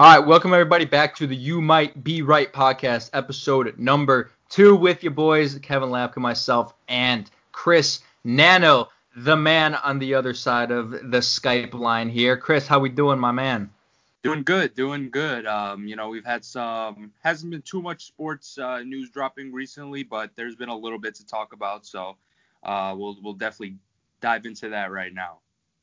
All right, welcome everybody back to the You Might Be Right podcast, episode number two, with your boys Kevin Lapka, myself, and Chris Nano, the man on the other side of the Skype line here. Chris, how we doing, my man? Doing good, doing good. Um, you know, we've had some hasn't been too much sports uh, news dropping recently, but there's been a little bit to talk about, so uh, we'll we'll definitely dive into that right now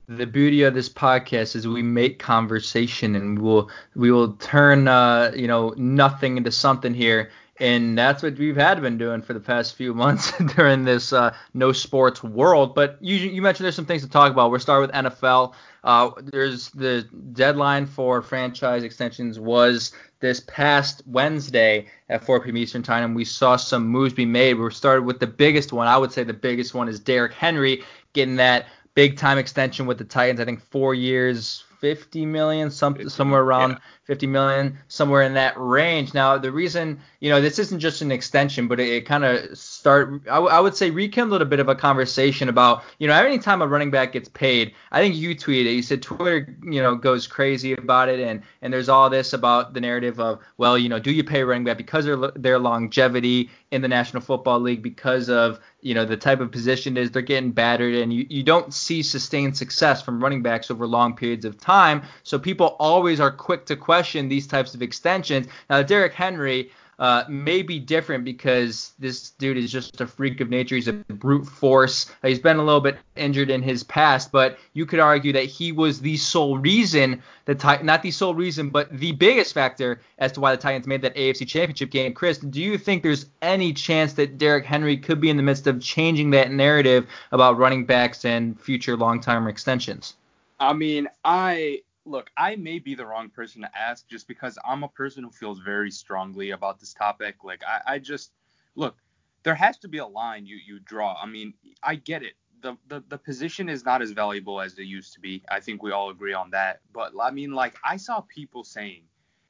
the beauty of this podcast is we make conversation and we'll we will turn uh, you know nothing into something here and that's what we've had been doing for the past few months during this uh, no sports world. But you, you mentioned there's some things to talk about. We'll start with NFL. Uh, there's the deadline for franchise extensions was this past Wednesday at 4 p.m. Eastern Time, and we saw some moves be made. We started with the biggest one. I would say the biggest one is Derrick Henry getting that big time extension with the Titans. I think four years, 50 million, some, somewhere around yeah. 50 million, somewhere in that range. Now, the reason, you know, this isn't just an extension, but it, it kind of start, I, w- I would say, rekindled a bit of a conversation about, you know, any time a running back gets paid, I think you tweeted, you said Twitter, you know, goes crazy about it, and and there's all this about the narrative of, well, you know, do you pay running back because of their longevity in the National Football League, because of you know the type of position is they're getting battered and you, you don't see sustained success from running backs over long periods of time so people always are quick to question these types of extensions now Derrick Henry uh, may be different because this dude is just a freak of nature. He's a brute force. He's been a little bit injured in his past, but you could argue that he was the sole reason the not the sole reason, but the biggest factor as to why the Titans made that AFC Championship game. Chris, do you think there's any chance that Derrick Henry could be in the midst of changing that narrative about running backs and future long-term extensions? I mean, I look, I may be the wrong person to ask just because I'm a person who feels very strongly about this topic. Like I, I just look, there has to be a line you you draw. I mean, I get it. The, the the position is not as valuable as it used to be. I think we all agree on that. But I mean, like I saw people saying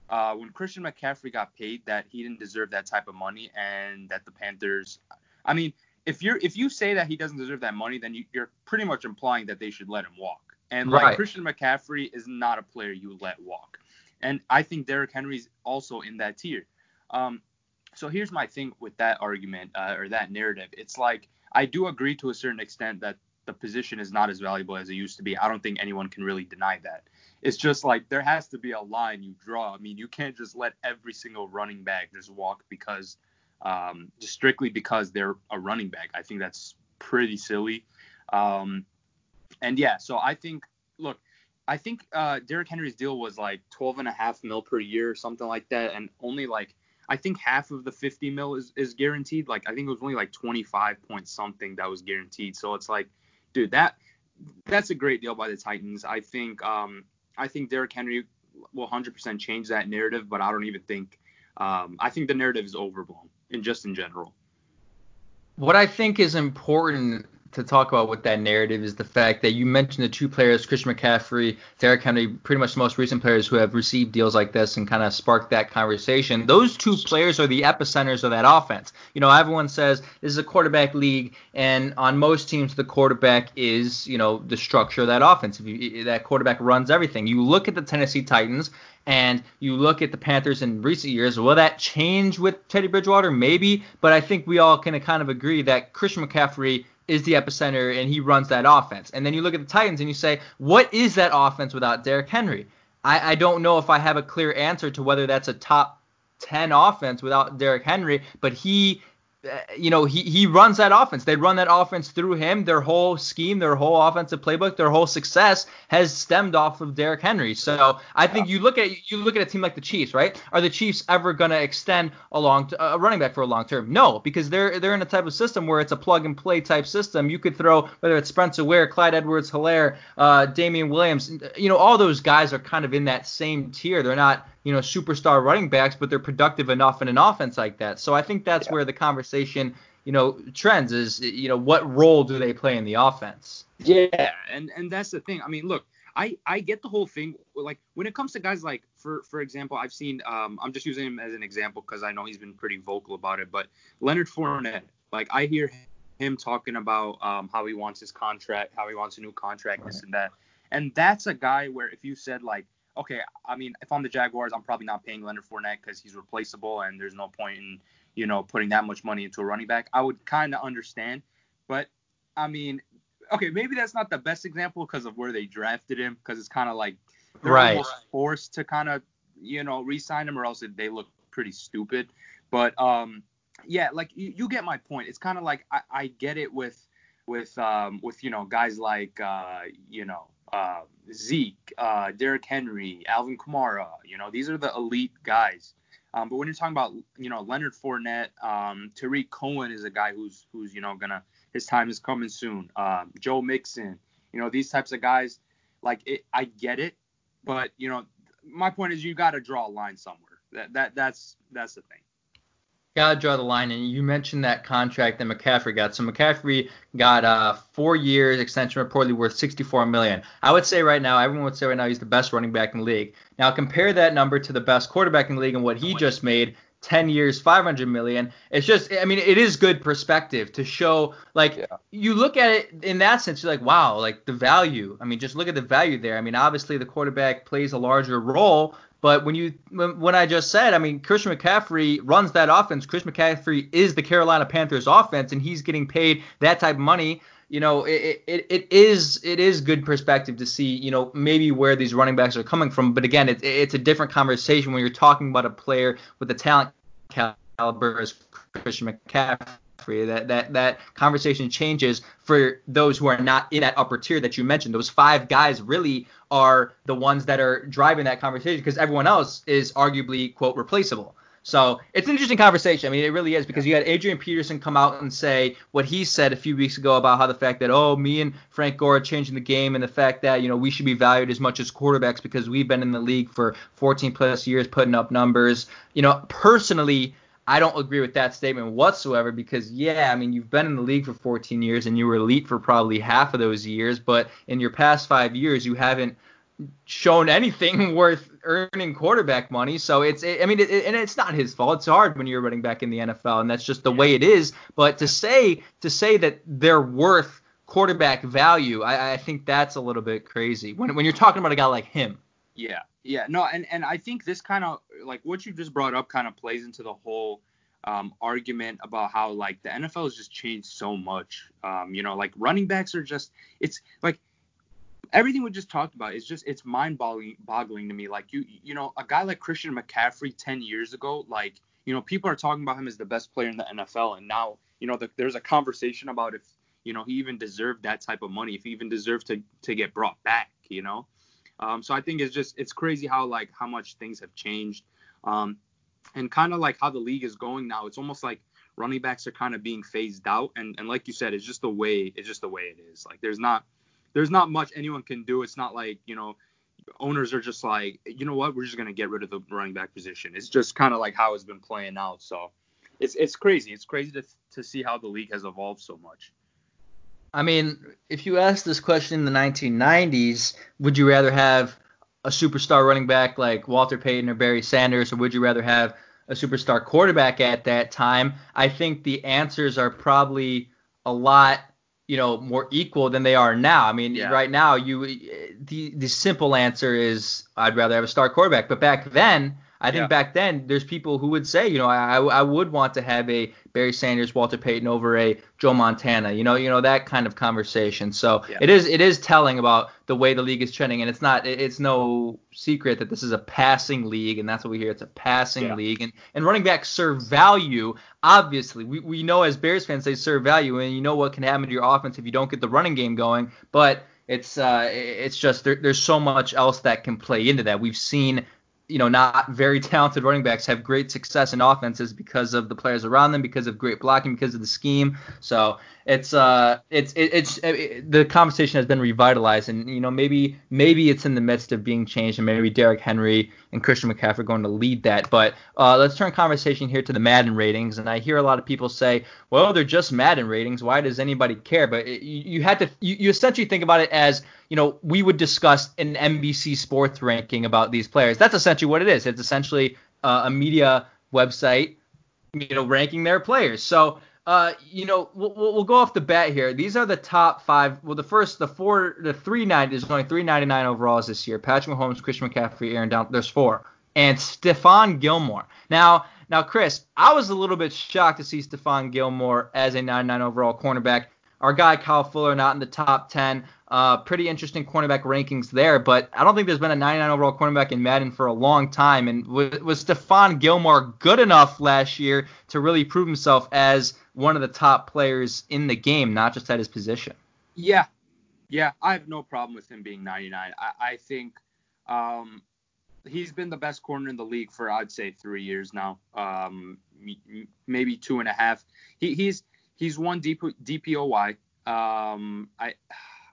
uh, when Christian McCaffrey got paid that he didn't deserve that type of money and that the Panthers. I mean, if you're if you say that he doesn't deserve that money, then you, you're pretty much implying that they should let him walk. And like right. Christian McCaffrey is not a player you let walk. And I think Derrick Henry's also in that tier. Um, so here's my thing with that argument uh, or that narrative. It's like I do agree to a certain extent that the position is not as valuable as it used to be. I don't think anyone can really deny that. It's just like there has to be a line you draw. I mean, you can't just let every single running back just walk because um, just strictly because they're a running back. I think that's pretty silly. Um, and yeah, so I think, look, I think uh, Derrick Henry's deal was like 12 and a half mil per year or something like that, and only like I think half of the 50 mil is, is guaranteed. Like I think it was only like 25 point something that was guaranteed. So it's like, dude, that that's a great deal by the Titans. I think um I think Derrick Henry will 100% change that narrative, but I don't even think um I think the narrative is overblown in just in general. What I think is important to talk about with that narrative is the fact that you mentioned the two players, Christian McCaffrey, Derrick Henry, pretty much the most recent players who have received deals like this and kind of sparked that conversation. Those two players are the epicenters of that offense. You know, everyone says this is a quarterback league, and on most teams, the quarterback is, you know, the structure of that offense. If you, that quarterback runs everything. You look at the Tennessee Titans, and you look at the Panthers in recent years, will that change with Teddy Bridgewater? Maybe, but I think we all can kind of agree that Christian McCaffrey is the epicenter and he runs that offense. And then you look at the Titans and you say, what is that offense without Derrick Henry? I, I don't know if I have a clear answer to whether that's a top 10 offense without Derrick Henry, but he you know, he, he runs that offense. They run that offense through him. Their whole scheme, their whole offensive playbook, their whole success has stemmed off of Derrick Henry. So I think you look at you look at a team like the Chiefs, right? Are the Chiefs ever going to extend a long a running back for a long term? No, because they're they're in a type of system where it's a plug and play type system. You could throw whether it's Spencer Ware, Clyde Edwards-Helaire, uh, Damien Williams, you know, all those guys are kind of in that same tier. They're not you know, superstar running backs, but they're productive enough in an offense like that. So I think that's yeah. where the conversation, you know, trends is, you know, what role do they play in the offense? Yeah, and and that's the thing. I mean, look, I I get the whole thing. Like when it comes to guys like, for for example, I've seen, um, I'm just using him as an example because I know he's been pretty vocal about it. But Leonard Fournette, like I hear him talking about um, how he wants his contract, how he wants a new contract, this and that. And that's a guy where if you said like okay, I mean, if I'm the Jaguars, I'm probably not paying Leonard Fournette because he's replaceable and there's no point in, you know, putting that much money into a running back. I would kind of understand, but I mean, okay, maybe that's not the best example because of where they drafted him because it's kind of like they're Right. almost forced to kind of, you know, re-sign him or else they look pretty stupid. But um, yeah, like you, you get my point. It's kind of like I, I get it with with um with you know guys like uh you know uh Zeke, uh Derrick Henry, Alvin Kamara. You know these are the elite guys. Um, but when you're talking about you know Leonard Fournette, um, Tarik Cohen is a guy who's who's you know gonna his time is coming soon. Um, Joe Mixon, you know these types of guys. Like it, I get it, but you know my point is you got to draw a line somewhere. That that that's that's the thing. Gotta draw the line, and you mentioned that contract that McCaffrey got. So McCaffrey got a four years extension, reportedly worth 64 million. I would say right now, everyone would say right now he's the best running back in the league. Now compare that number to the best quarterback in the league and what he just made. 10 years, 500 million. It's just, I mean, it is good perspective to show, like, Yeah. you look at it in that sense, you're like, wow, like the value. I mean, just look at the value there. I mean, obviously the quarterback plays a larger role, but when you when, I just said, I mean, Christian McCaffrey runs that offense. Christian McCaffrey is the Carolina Panthers offense, and he's getting paid that type of money. You know, it, it, it is it is good perspective to see, you know, maybe where these running backs are coming from. But again, it's it's a different conversation when you're talking about a player with the talent caliber as Christian McCaffrey. That that that conversation changes for those who are not in that upper tier that you mentioned. Those five guys really are the ones that are driving that conversation because everyone else is arguably quote replaceable. So it's an interesting conversation. I mean, it really is because you had Adrian Peterson come out and say what he said a few weeks ago about how the fact that oh, me and Frank Gore are changing the game and the fact that you know we should be valued as much as quarterbacks because we've been in the league for 14 plus years putting up numbers. You know, personally, I don't agree with that statement whatsoever because yeah, I mean you've been in the league for 14 years and you were elite for probably half of those years, but in your past five years you haven't shown anything worth earning quarterback money. So it's, it, I mean, it, it- and it's not his fault. It's hard when you're running back in the NFL, and that's just the way it is. But to say to say that they're worth quarterback value, I, I think that's a little bit crazy when when you're talking about a guy like him. Yeah, yeah, no, and and I think this kind of like what you just brought up kind of plays into the whole um, argument about how like the NFL has just changed so much. Um, you know, like running backs are just it's like everything we just talked about is just it's mind boggling to me. Like you you know a guy like Christian McCaffrey 10 years ago, like you know people are talking about him as the best player in the NFL, and now you know the, there's a conversation about if you know he even deserved that type of money, if he even deserved to to get brought back. You know. Um, so I think it's just it's crazy how like how much things have changed, um, and kind of like how the league is going now. It's almost like running backs are kind of being phased out, and and like you said, it's just the way it's just the way it is. Like there's not there's not much anyone can do. It's not like you know owners are just like you know what we're just gonna get rid of the running back position. It's just kind of like how it's been playing out. So it's it's crazy. It's crazy to to see how the league has evolved so much. I mean, if you asked this question in the 1990s, would you rather have a superstar running back like Walter Payton or Barry Sanders, or would you rather have a superstar quarterback at that time? I think the answers are probably a lot, you know, more equal than they are now. I mean, Yeah. right now, you the the simple answer is I'd rather have a star quarterback. But back then, I think Yeah. back then there's people who would say, you know, I I would want to have a Barry Sanders, Walter Payton over a Joe Montana, you know, you know that kind of conversation. So Yeah. it is it is telling about the way the league is trending, and it's not it's no secret that this is a passing league, and that's what we hear. It's a passing Yeah. league, and and running backs serve value. Obviously, we we know as Bears fans they serve value, and you know what can happen to your offense if you don't get the running game going, but. It's uh, it's just there, there's so much else that can play into that. We've seen you know, not very talented running backs have great success in offenses because of the players around them, because of great blocking, because of the scheme. So it's uh, it's it, it's it, the conversation has been revitalized, and you know, maybe maybe it's in the midst of being changed, and maybe Derrick Henry and Christian McCaffrey are going to lead that. But uh, let's turn conversation here to the Madden ratings, and I hear a lot of people say, well, they're just Madden ratings. Why does anybody care? But it, you, you had to you, you essentially think about it as you know, we would discuss an NBC Sports ranking about these players. That's essentially what it is. It's essentially uh, a media website, you know, ranking their players. So Uh, you know, we'll, we'll go off the bat here. These are the top five. Well, the first, the four, the three nine is only 399 overalls this year. Patrick Mahomes, Christian McCaffrey, Aaron Donald. There's four, and Stephon Gilmore. Now, now, Chris, I was a little bit shocked to see Stephon Gilmore as a 99 overall cornerback. Our guy Kyle Fuller not in the top 10. Uh, pretty interesting cornerback rankings there, but I don't think there's been a 99 overall cornerback in Madden for a long time. And was, was Stephon Gilmore good enough last year to really prove himself as one of the top players in the game, not just at his position? Yeah, yeah, I have no problem with him being 99. I, I think um, he's been the best corner in the league for I'd say three years now, um, maybe two and a half. He, he's he's won DP, DPOY. Um, I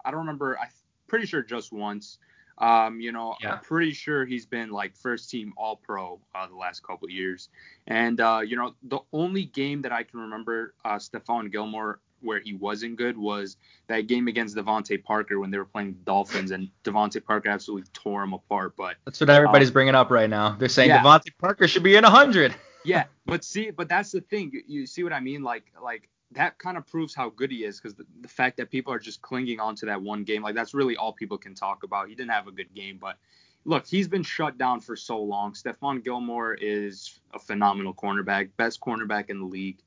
I don't remember. I'm pretty sure just once. Um, you know, yeah. I'm pretty sure he's been like first team All Pro uh, the last couple years. And uh, you know, the only game that I can remember uh, Stephon Gilmore where he wasn't good was that game against DeVante Parker when they were playing the Dolphins and DeVante Parker absolutely tore him apart. But that's what everybody's um, bringing up right now. They're saying yeah. DeVante Parker should be in 100. yeah, but see, but that's the thing. You, you see what I mean? Like, like that kind of proves how good he is because the, the, fact that people are just clinging on to that one game, like that's really all people can talk about. He didn't have a good game, but look, he's been shut down for so long. Stephon Gilmore is a phenomenal cornerback, best cornerback in the league.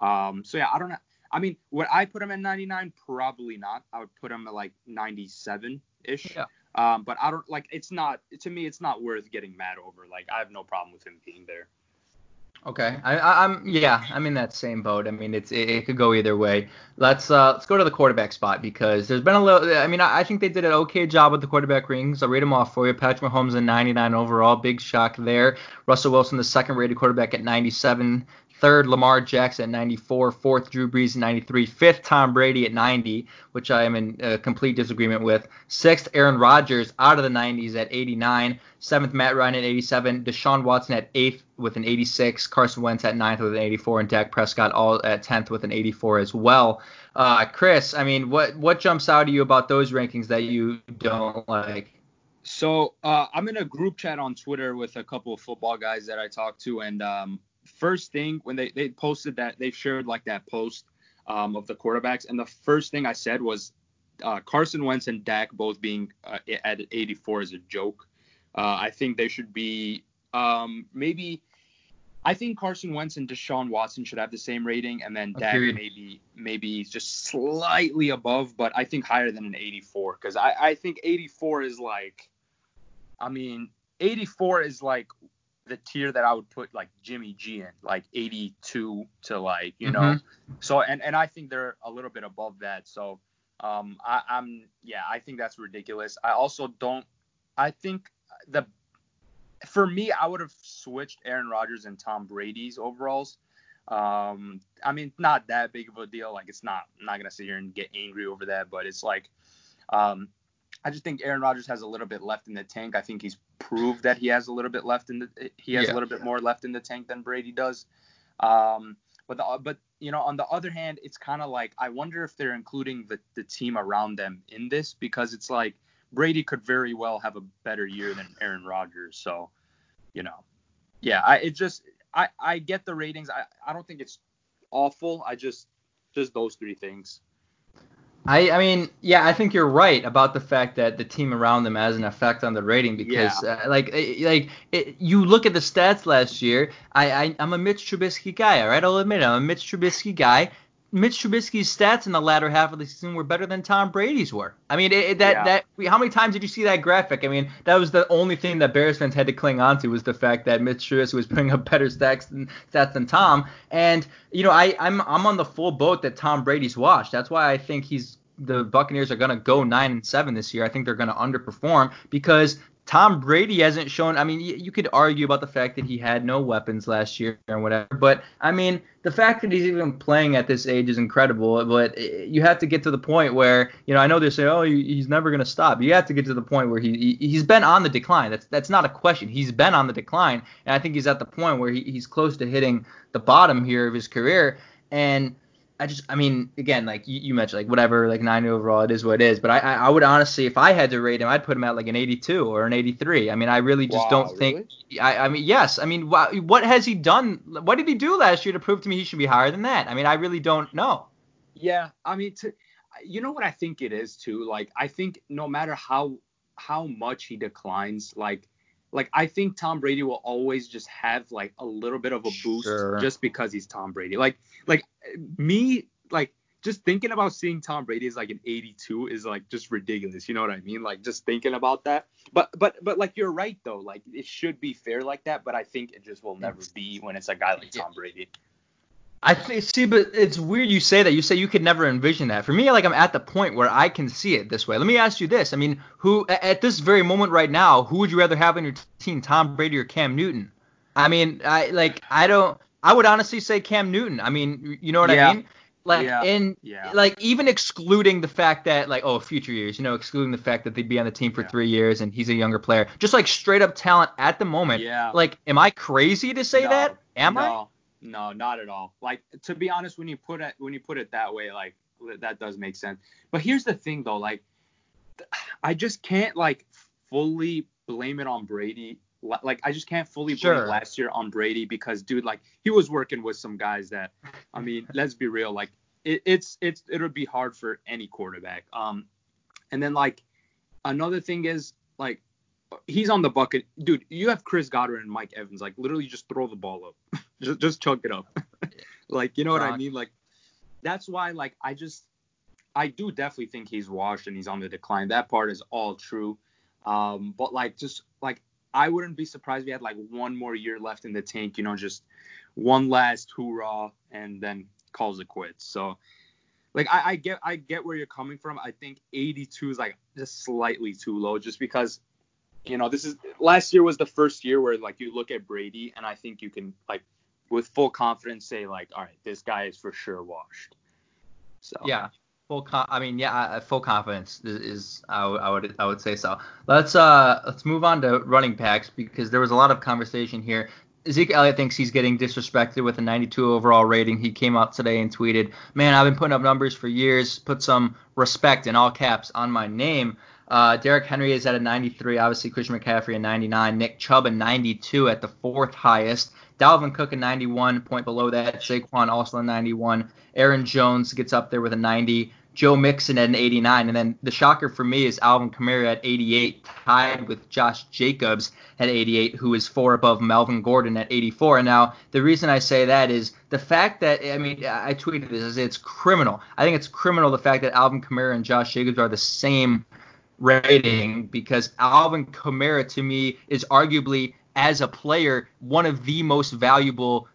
Um, so yeah, I don't know. I mean, would I put him at 99? Probably not. I would put him at like 97 ish. Yeah. Um, but I don't like. It's not to me. It's not worth getting mad over. Like I have no problem with him being there. Okay, I, am yeah, I'm in that same boat. I mean, it's it, it, could go either way. Let's uh let's go to the quarterback spot because there's been a little. I mean, I, I think they did an okay job with the quarterback rings. I'll read them off for you. Patrick Mahomes at 99 overall, big shock there. Russell Wilson, the second rated quarterback at 97. Third, Lamar Jackson at 94. Fourth, Drew Brees at 93. Fifth, Tom Brady at 90, which I am in uh, complete disagreement with. Sixth, Aaron Rodgers out of the 90s at 89. Seventh, Matt Ryan at 87. Deshaun Watson at eighth with an 86. Carson Wentz at ninth with an 84, and Dak Prescott all at 10th with an 84 as well. Uh, Chris, I mean, what what jumps out to you about those rankings that you don't like? So uh, I'm in a group chat on Twitter with a couple of football guys that I talk to, and um, first thing when they, they posted that they shared like that post um, of the quarterbacks, and the first thing I said was uh, Carson Wentz and Dak both being uh, at 84 is a joke. Uh, I think they should be um, maybe. I think Carson Wentz and Deshaun Watson should have the same rating, and then Dak maybe maybe just slightly above, but I think higher than an 84 because I, I think 84 is like, I mean, 84 is like the tier that I would put like Jimmy G in, like 82 to like you mm-hmm. know. So and and I think they're a little bit above that. So um I, I'm yeah I think that's ridiculous. I also don't. I think the for me I would have switched Aaron Rodgers and Tom Brady's overalls. Um I mean not that big of a deal. Like it's not I'm not gonna sit here and get angry over that, but it's like um I just think Aaron Rodgers has a little bit left in the tank. I think he's proved that he has a little bit left in the he has yeah. a little bit more left in the tank than Brady does. Um, but the, but you know on the other hand, it's kind of like I wonder if they're including the the team around them in this because it's like Brady could very well have a better year than Aaron Rodgers. So you know, yeah, I it just I I get the ratings. I I don't think it's awful. I just just those three things. I, I mean, yeah, I think you're right about the fact that the team around them has an effect on the rating because, yeah. uh, like, eh, like it, you look at the stats last year. I, I, I'm a Mitch Trubisky guy, all right. I'll admit it, I'm a Mitch Trubisky guy. Mitch Trubisky's stats in the latter half of the season were better than Tom Brady's were. I mean, it, that yeah. that how many times did you see that graphic? I mean, that was the only thing that Bears fans had to cling on to was the fact that Mitch Trubisky was putting up better stats than stats than Tom. And you know, I I'm I'm on the full boat that Tom Brady's washed. That's why I think he's the Buccaneers are going to go nine and seven this year. I think they're going to underperform because Tom Brady hasn't shown. I mean, you could argue about the fact that he had no weapons last year and whatever, but I mean, the fact that he's even playing at this age is incredible. But eh, you have to get to the point where, you know, I know they say, oh, he's never going to stop. You have to get to the point where he he's been on the decline. That's that's not a question. He's been on the decline, and I think he's at the point where he, he's close to hitting the bottom here of his career. And I just, I mean, again, like you, you, mentioned, like whatever, like 90 overall, it is what it is. But I, I would honestly, if I had to rate him, I'd put him at like an 82 or an 83. I mean, I really just wow, don't think. I, I mean, yes. I mean, what, what has he done? What did he do last year to prove to me he should be higher than that? I mean, I really don't know. Yeah, I mean, to, you know what I think it is too. Like, I think no matter how how much he declines, like like I think Tom Brady will always just have like a little bit of a boost Sure. just because he's Tom Brady. Like like me like just thinking about seeing Tom Brady as like an 82 is like just ridiculous. You know what I mean? Like just thinking about that. But but but like you're right though. Like it should be fair like that. But I think it just will never be when it's a guy like Tom Brady. I th- see, but it's weird you say that. You say you could never envision that. For me, like I'm at the point where I can see it this way. Let me ask you this. I mean, who at this very moment right now, who would you rather have on your team, Tom Brady or Cam Newton? I mean, I like I don't. I would honestly say Cam Newton. I mean, you know what Yeah. I mean? Like Yeah. in Yeah. like even excluding the fact that like oh future years, you know, excluding the fact that they'd be on the team for Yeah. three years and he's a younger player, just like straight up talent at the moment. Yeah. Like, am I crazy to say No, that? Am I? No, No, not at all. Like to be honest, when you put it when you put it that way, like that does make sense. But here's the thing though, like I just can't like fully blame it on Brady. Like I just can't fully blame Sure. last year on Brady because dude, like he was working with some guys that I mean, let's be real, like it, it's it's it'll be hard for any quarterback. Um, and then like another thing is like he's on the bucket, dude. You have Chris Godwin and Mike Evans. Like literally, just throw the ball up, just just chunk it up. like you know what I mean? Like that's why like I just I do definitely think he's washed and he's on the decline. That part is all true. Um, but like just like I wouldn't be surprised if he had like one more year left in the tank. You know, just one last hoorah and then calls it quits. So like I, I get I get where you're coming from. I think 82 is like just slightly too low, just because you know this is last year was the first year where like you look at Brady and I think you can like with full confidence say like all right this guy is for sure washed. So Yeah, full. I mean, yeah, full confidence is, is I, w- I would I would say so. Let's uh let's move on to running backs because there was a lot of conversation here. Zeke Elliott thinks he's getting disrespected with a 92 overall rating. He came out today and tweeted, "Man, I've been putting up numbers for years. Put some respect in all caps on my name." Uh, Derrick Henry is at a 93. Obviously, Christian McCaffrey a 99. Nick Chubb a 92 at the fourth highest. Dalvin Cook a 91, point below that. Saquon also a 91. Aaron Jones gets up there with a 90. Joe Mixon at an 89. And then the shocker for me is Alvin Kamara at 88, tied with Josh Jacobs at 88, who is four above Melvin Gordon at 84. And now, the reason I say that is the fact that, I mean, I tweeted this, is it's criminal. I think it's criminal the fact that Alvin Kamara and Josh Jacobs are the same rating because Alvin Kamara to me is arguably as a player one of the most valuable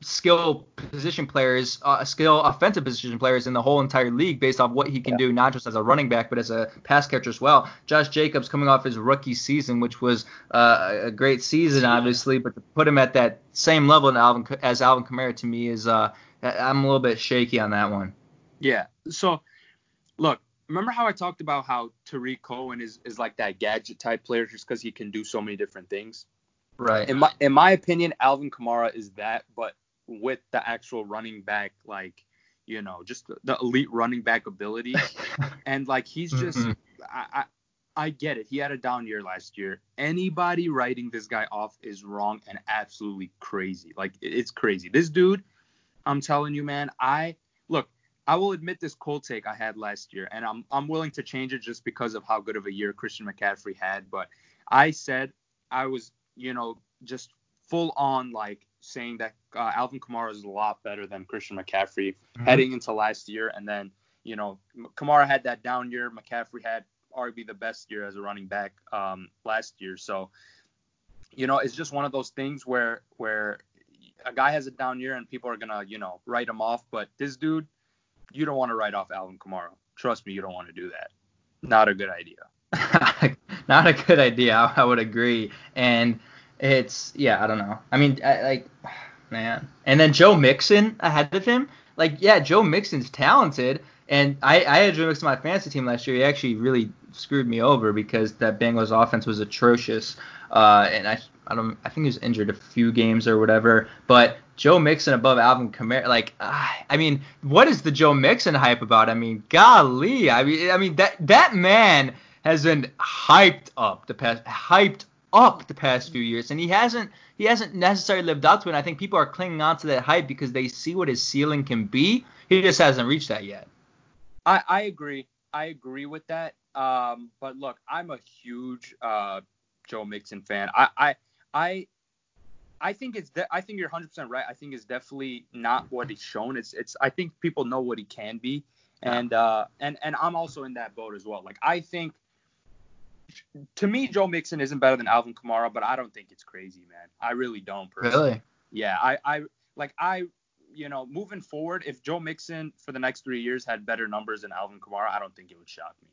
skill position players, uh, skill offensive position players in the whole entire league based off what he can do not just as a running back but as a pass catcher as well. Josh Jacobs coming off his rookie season, which was uh, a great season obviously, but to put him at that same level in Alvin, as Alvin Kamara to me is uh, I'm a little bit shaky on that one. Yeah. So, look, remember how I talked about how Tarik Cohen is, is like that gadget type player just because he can do so many different things? Right. In my in my opinion, Alvin Kamara is that, but with the actual running back, like you know, just the, elite running back ability, and like he's just, Mhm. I, I I get it. He had a down year last year. Anybody writing this guy off is wrong and absolutely crazy. Like it- it's crazy. This dude, I'm telling you, man. I look. I will admit this cold take I had last year, and I'm I'm willing to change it just because of how good of a year Christian McCaffrey had. But I said I was, you know, just full on like saying that uh, Alvin Kamara is a lot better than Christian McCaffrey Mhm. heading into last year, and then you know Kamara had that down year. McCaffrey had arguably the best year as a running back um, last year. So you know it's just one of those things where where a guy has a down year and people are gonna you know write him off, but this dude you don't want to write off Alvin Kamara. Trust me, you don't want to do that. Not a good idea. not a good idea. I, would agree. And it's yeah, I don't know. I mean, I, like man. And then Joe Mixon ahead of him. Like yeah, Joe Mixon's talented. And I, I had Joe Mixon on my fantasy team last year. He actually really screwed me over because that Bengals offense was atrocious. Uh, and I I don't I think he was injured a few games or whatever. But Joe Mixon above Alvin Kamara. Like, uh, I mean, what is the Joe Mixon hype about? I mean, golly, I mean, I mean that that man has been hyped up the past hyped up the past few years, and he hasn't he hasn't necessarily lived up to it. And I think people are clinging on to that hype because they see what his ceiling can be. He just hasn't reached that yet. I, I agree. I agree with that. Um, but look, I'm a huge uh, Joe Mixon fan. I I I, I think it's de- I think you're 100% right. I think it's definitely not what he's shown. It's it's I think people know what he can be, and uh and and I'm also in that boat as well. Like I think to me, Joe Mixon isn't better than Alvin Kamara, but I don't think it's crazy, man. I really don't. Personally. Really? Yeah. I, I like I, you know, moving forward, if Joe Mixon for the next three years had better numbers than Alvin Kamara, I don't think it would shock me.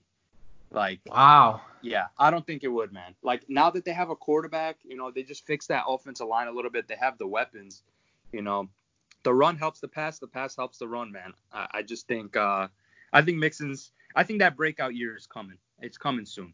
Like, wow. Yeah, I don't think it would, man. Like now that they have a quarterback, you know, they just fixed that offensive line a little bit. They have the weapons, you know. The run helps the pass, the pass helps the run, man. I, I just think, uh, I think Mixon's, I think that breakout year is coming. It's coming soon.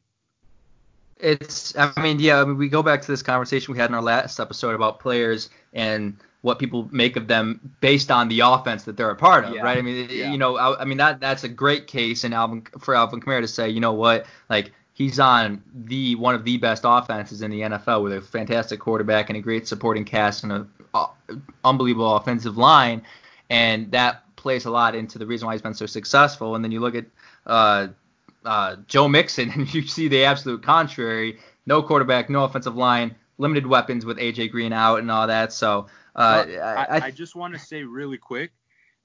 It's, I mean, yeah, I mean, we go back to this conversation we had in our last episode about players and what people make of them based on the offense that they're a part of, Yeah. right? I mean, Yeah. you know, I, I mean that that's a great case in Alvin for Alvin Kamara to say, you know what, like he's on the one of the best offenses in the NFL with a fantastic quarterback and a great supporting cast and an uh, unbelievable offensive line, and that plays a lot into the reason why he's been so successful. And then you look at uh, uh, Joe Mixon and you see the absolute contrary: no quarterback, no offensive line, limited weapons with AJ Green out and all that. So uh, I, I, I, just want to say really quick,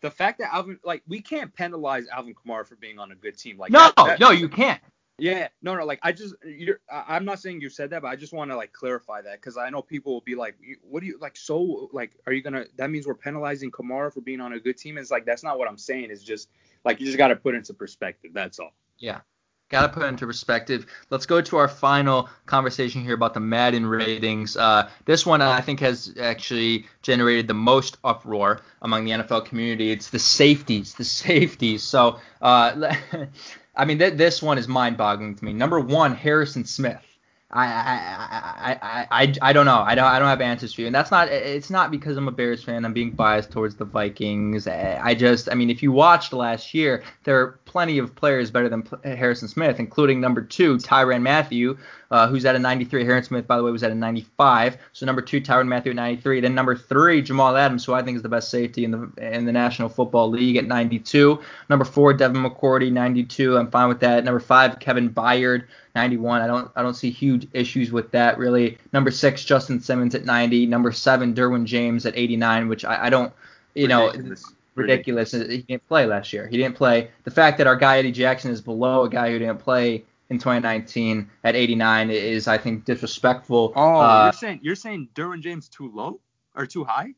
the fact that Alvin, like, we can't penalize Alvin Kamara for being on a good team. Like, no, that- that- no, you can't. Yeah, no, no, like I just, you're, I'm not saying you said that, but I just want to like clarify that because I know people will be like, what do you like? So, like, are you gonna? That means we're penalizing Kamara for being on a good team. It's like that's not what I'm saying. It's just like you just got to put into perspective. That's all. Yeah. Got to put into perspective. Let's go to our final conversation here about the Madden ratings. Uh, this one I think has actually generated the most uproar among the NFL community. It's the safeties, the safeties. So, uh, I mean, th- this one is mind-boggling to me. Number one, Harrison Smith. I I, I, I, I, don't know. I don't I don't have answers for you. And that's not it's not because I'm a Bears fan. I'm being biased towards the Vikings. I just I mean if you watched last year, there are plenty of players better than Harrison Smith, including number two Tyrann Mathieu, uh, who's at a 93. Harrison Smith, by the way, was at a 95. So number two Tyrann Mathieu at 93. Then number three Jamal Adams, who I think is the best safety in the in the National Football League at 92. Number four Devin McCourty 92. I'm fine with that. Number five Kevin Byard 91. I don't I don't see huge issues with that really. Number six Justin Simmons at 90. Number seven Derwin James at 89, which I, I don't you know Ridiculous. ridiculous. He didn't play last year. He didn't play. The fact that our guy Eddie Jackson is below a guy who didn't play in 2019 at 89 is I think disrespectful. Oh, Uh, you're saying you're saying Derwin James too low or too high?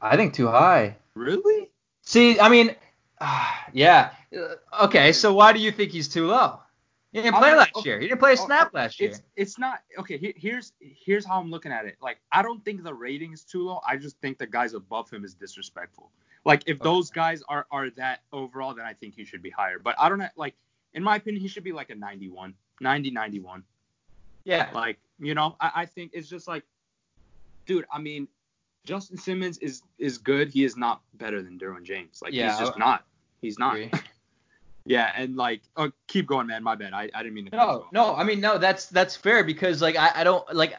I think too high. Really? See, I mean, yeah. Uh, Okay, so why do you think he's too low? He didn't play last okay, year. He didn't play a oh, snap oh, last year. It's it's not okay. Here, here's here's how I'm looking at it. Like I don't think the rating is too low. I just think the guys above him is disrespectful. Like if those guys are are that overall, then I think he should be higher. But I don't know. Like in my opinion, he should be like a 91, 90, 91. Yeah. Like you know, I, I think it's just like, dude. I mean, Justin Simmons is is good. He is not better than Derwin James. Like Yeah, he's just I- not. He's not. Yeah, and like, oh, keep going, man. My bad. I, I didn't mean to. No, no. I mean, no. That's that's fair because like I, I don't like.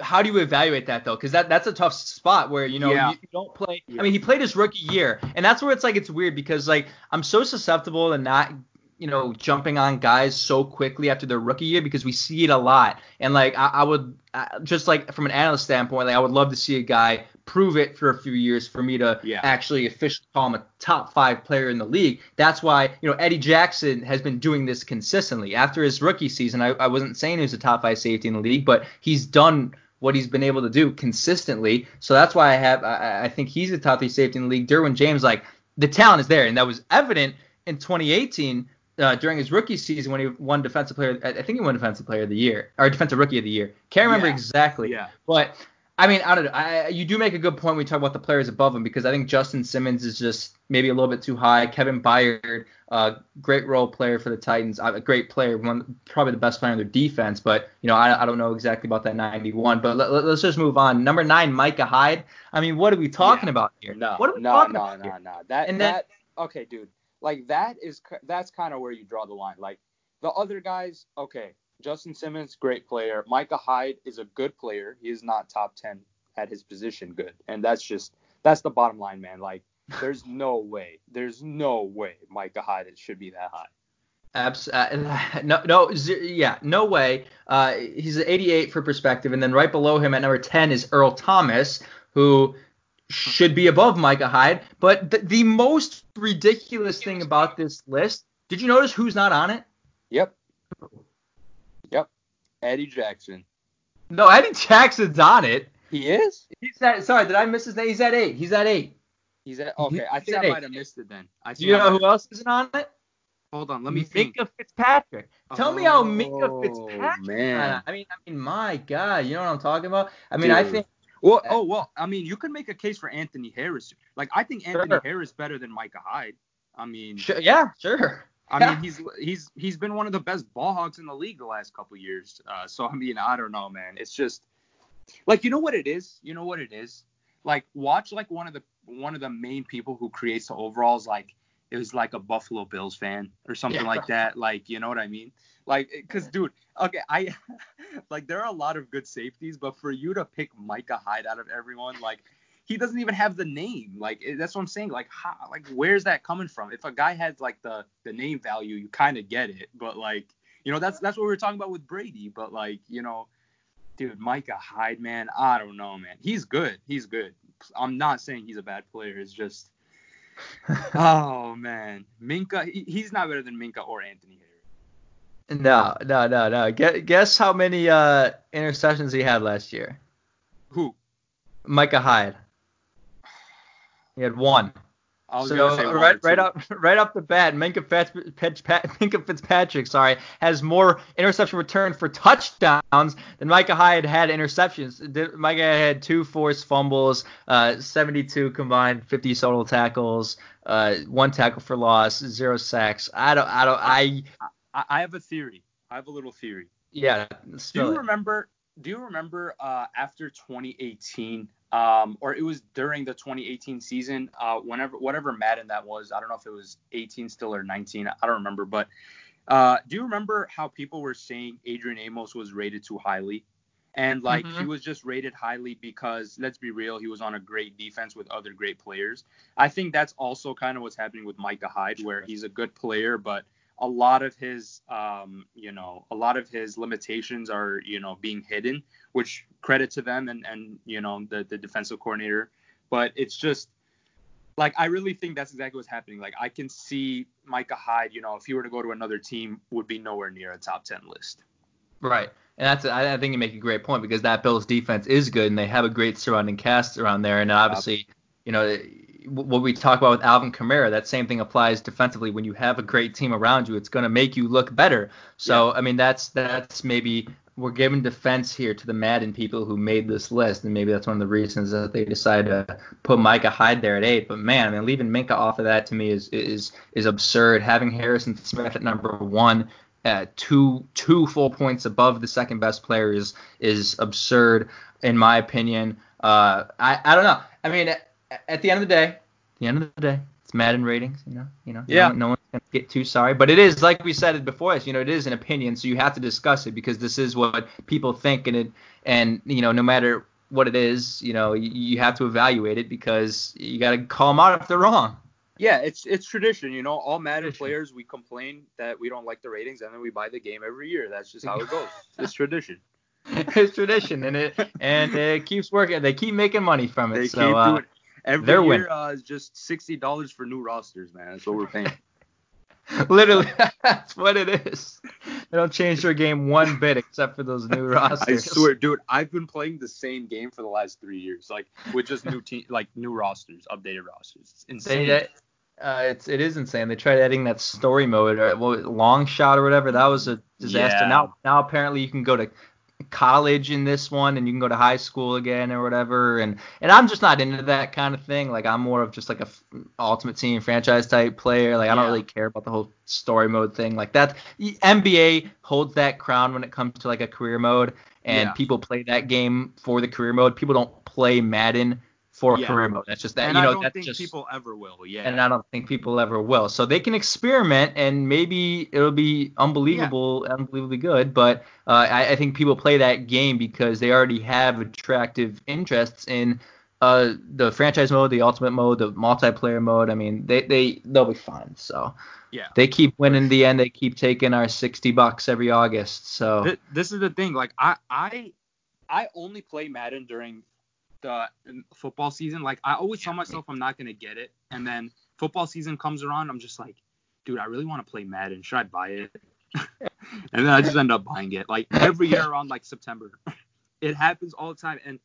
How do you evaluate that though? Because that that's a tough spot where you know Yeah. you, you don't play. Yeah. I mean, he played his rookie year, and that's where it's like it's weird because like I'm so susceptible to not you know jumping on guys so quickly after their rookie year because we see it a lot. And like I, I would uh, just like from an analyst standpoint, like I would love to see a guy prove it for a few years for me to Yeah. actually officially call him a top five player in the league. That's why, you know, Eddie Jackson has been doing this consistently. After his rookie season, I, I wasn't saying he was a top five safety in the league, but he's done what he's been able to do consistently. So that's why I have I, I think he's a top three safety in the league. Derwin James, like the talent is there, and that was evident in 2018 uh, during his rookie season when he won defensive player. I think he won defensive player of the year or defensive rookie of the year. Can't remember Yeah. exactly. Yeah. But I mean, I don't know. I, you do make a good point when we talk about the players above him because I think Justin Simmons is just maybe a little bit too high. Kevin Byard, uh, great role player for the Titans, a great player, one probably the best player in their defense. But you know, I, I don't know exactly about that 91. But let, us just move on. Number nine, Micah Hyde. I mean, what are we talking yeah. about here? No, what are we no, talking no, about no, here? no. That And that okay, dude. Like that is that's kind of where you draw the line. Like the other guys, okay. Justin Simmons, great player. Micah Hyde is a good player. He is not top 10 at his position good. And that's just that's the bottom line, man. Like there's no way. There's no way Micah Hyde should be that high. Abs- uh, no, no, z- yeah, no way. Uh, he's 88 for perspective, and then right below him at number 10 is Earl Thomas, who should be above Micah Hyde. But th- the most ridiculous thing about this list, did you notice who's not on it? Yep. Eddie Jackson. No, Eddie Jackson's on it. He is? He's at. Sorry, did I miss his name? He's at eight. He's at eight. He's at okay. I think I eight. might have missed it then. I Do you know who else isn't on it? Hold on, let me think. Minkah Fitzpatrick. Tell me how Minkah Oh, Fitzpatrick. man. I mean, I mean, my God, you know what I'm talking about? I mean, I think Well, oh well, I mean, you could make a case for Anthony Harris. Like I think Anthony Sure. Harris better than Micah Hyde. I mean, Sure, yeah, sure. I mean, he's he's he's been one of the best ball hogs in the league the last couple years. Uh, so I mean, I don't know, man. It's just like you know what it is. You know what it is. Like watch like one of the one of the main people who creates the overalls. Like it was like a Buffalo Bills fan or something Yeah. like that. Like you know what I mean? Like, cause dude, okay, I like there are a lot of good safeties, but for you to pick Micah Hyde out of everyone, like he doesn't even have the name. Like that's what I'm saying. Like how, like where's that coming from? If a guy has like the the name value, you kind of get it. But like you know that's that's what we were talking about with Brady. But like you know, dude, Micah Hyde, man, I don't know, man. He's good. He's good. I'm not saying he's a bad player. It's just oh man, Minkah. He, he's not better than Minkah or Anthony Harris. No, no, no, no. Guess, guess how many uh, interceptions he had last year? Who? Micah Hyde. He had one. So right, right up, right up the bat, Minkah, Fitz, Fitz, Minkah Fitzpatrick, sorry, has more interception return for touchdowns than Micah Hyde had interceptions. Micah had two forced fumbles, uh, 72 combined, 50 total tackles, uh, one tackle for loss, zero sacks. I don't, I don't, I, I, I have a theory. I have a little theory. yeah. Do you it. remember? Do you remember uh, after 2018, um, or it was during the 2018 season, uh, whenever whatever Madden that was, I don't know if it was 18 still or 19, I don't remember, but uh, do you remember how people were saying Adrian Amos was rated too highly? And like he Mhm. was just rated highly because let's be real, he was on a great defense with other great players. I think that's also kind of what's happening with Micah Hyde, where he's a good player, but a lot of his um, you know a lot of his limitations are you know being hidden which credit to them and and you know the the defensive coordinator. But it's just like I really think that's exactly what's happening. Like I can see Micah Hyde you know if he were to go to another team would be nowhere near a top 10 list. Right. And that's I, I think you make a great point because that Bills defense is good and they have a great surrounding cast around there. And obviously, you know, what we talk about with Alvin Kamara, that same thing applies defensively. When you have a great team around you, it's going to make you look better. So I mean, that's that's maybe we're giving defense here to the Madden people who made this list, and maybe that's one of the reasons that they decided to put Micah Hyde there at eight. But man, I mean, leaving Minkah off of that to me is is is absurd. Having Harrison Smith at number one uh, two two full points above the second best player is is absurd in my opinion. Uh, I I don't know. I mean, at, the end of the day, the end of the day, it's Madden ratings. You know, you know. Yeah. No, no one's gonna get too sorry, but it is like we said it before. Us, you know, it is an opinion, so you have to discuss it because this is what people think, and it and you know, no matter what it is, you know, you, you have to evaluate it because you got to call them out if they're wrong. yeah it's it's tradition you know all Madden Tradition. players we complain that we don't like the ratings and then we buy the game every year that's just how it goes it's tradition it's tradition, and it and it keeps working. They keep making money from it. they so keep uh, doing every they're year winning. uh, is just sixty dollars for new rosters man that's what we're paying literally, that's what it is. They don't change their game one bit except for those new rosters. I swear, dude, I've been playing the same game for the last three years, like with just new team, like new rosters, updated rosters. It's insane. They, uh, it's it is insane. They tried adding that story mode or long shot or whatever. That was a disaster. Yeah. Now now apparently you can go to college in this one and you can go to high school again or whatever. And and I'm just not into that kind of thing. Like I'm more of just like a f- ultimate team franchise type player. Like I don't Yeah. really care about the whole story mode thing. Like that NBA holds that crown when it comes to like a career mode. And Yeah. people play that game for the career mode. People don't play Madden for Yeah. career mode that's just that and you know I don't think just people ever will. Yeah. and I don't think people ever will. So they can experiment, and maybe it'll be unbelievable, unbelievably good. But uh, I, I think people play that game because they already have attractive interests in uh, the franchise mode, the ultimate mode, the multiplayer mode. I mean, they they they'll be fine. So yeah. they keep winning the end. They keep taking our sixty bucks every August. So Th- this is the thing. Like I I I only play Madden during the football season. Like I always tell myself I'm not gonna get it, and then football season comes around. I'm just like, dude, I really want to play Madden. Should I buy it? and then I just end up buying it. Like every year around like September. it happens all the time. And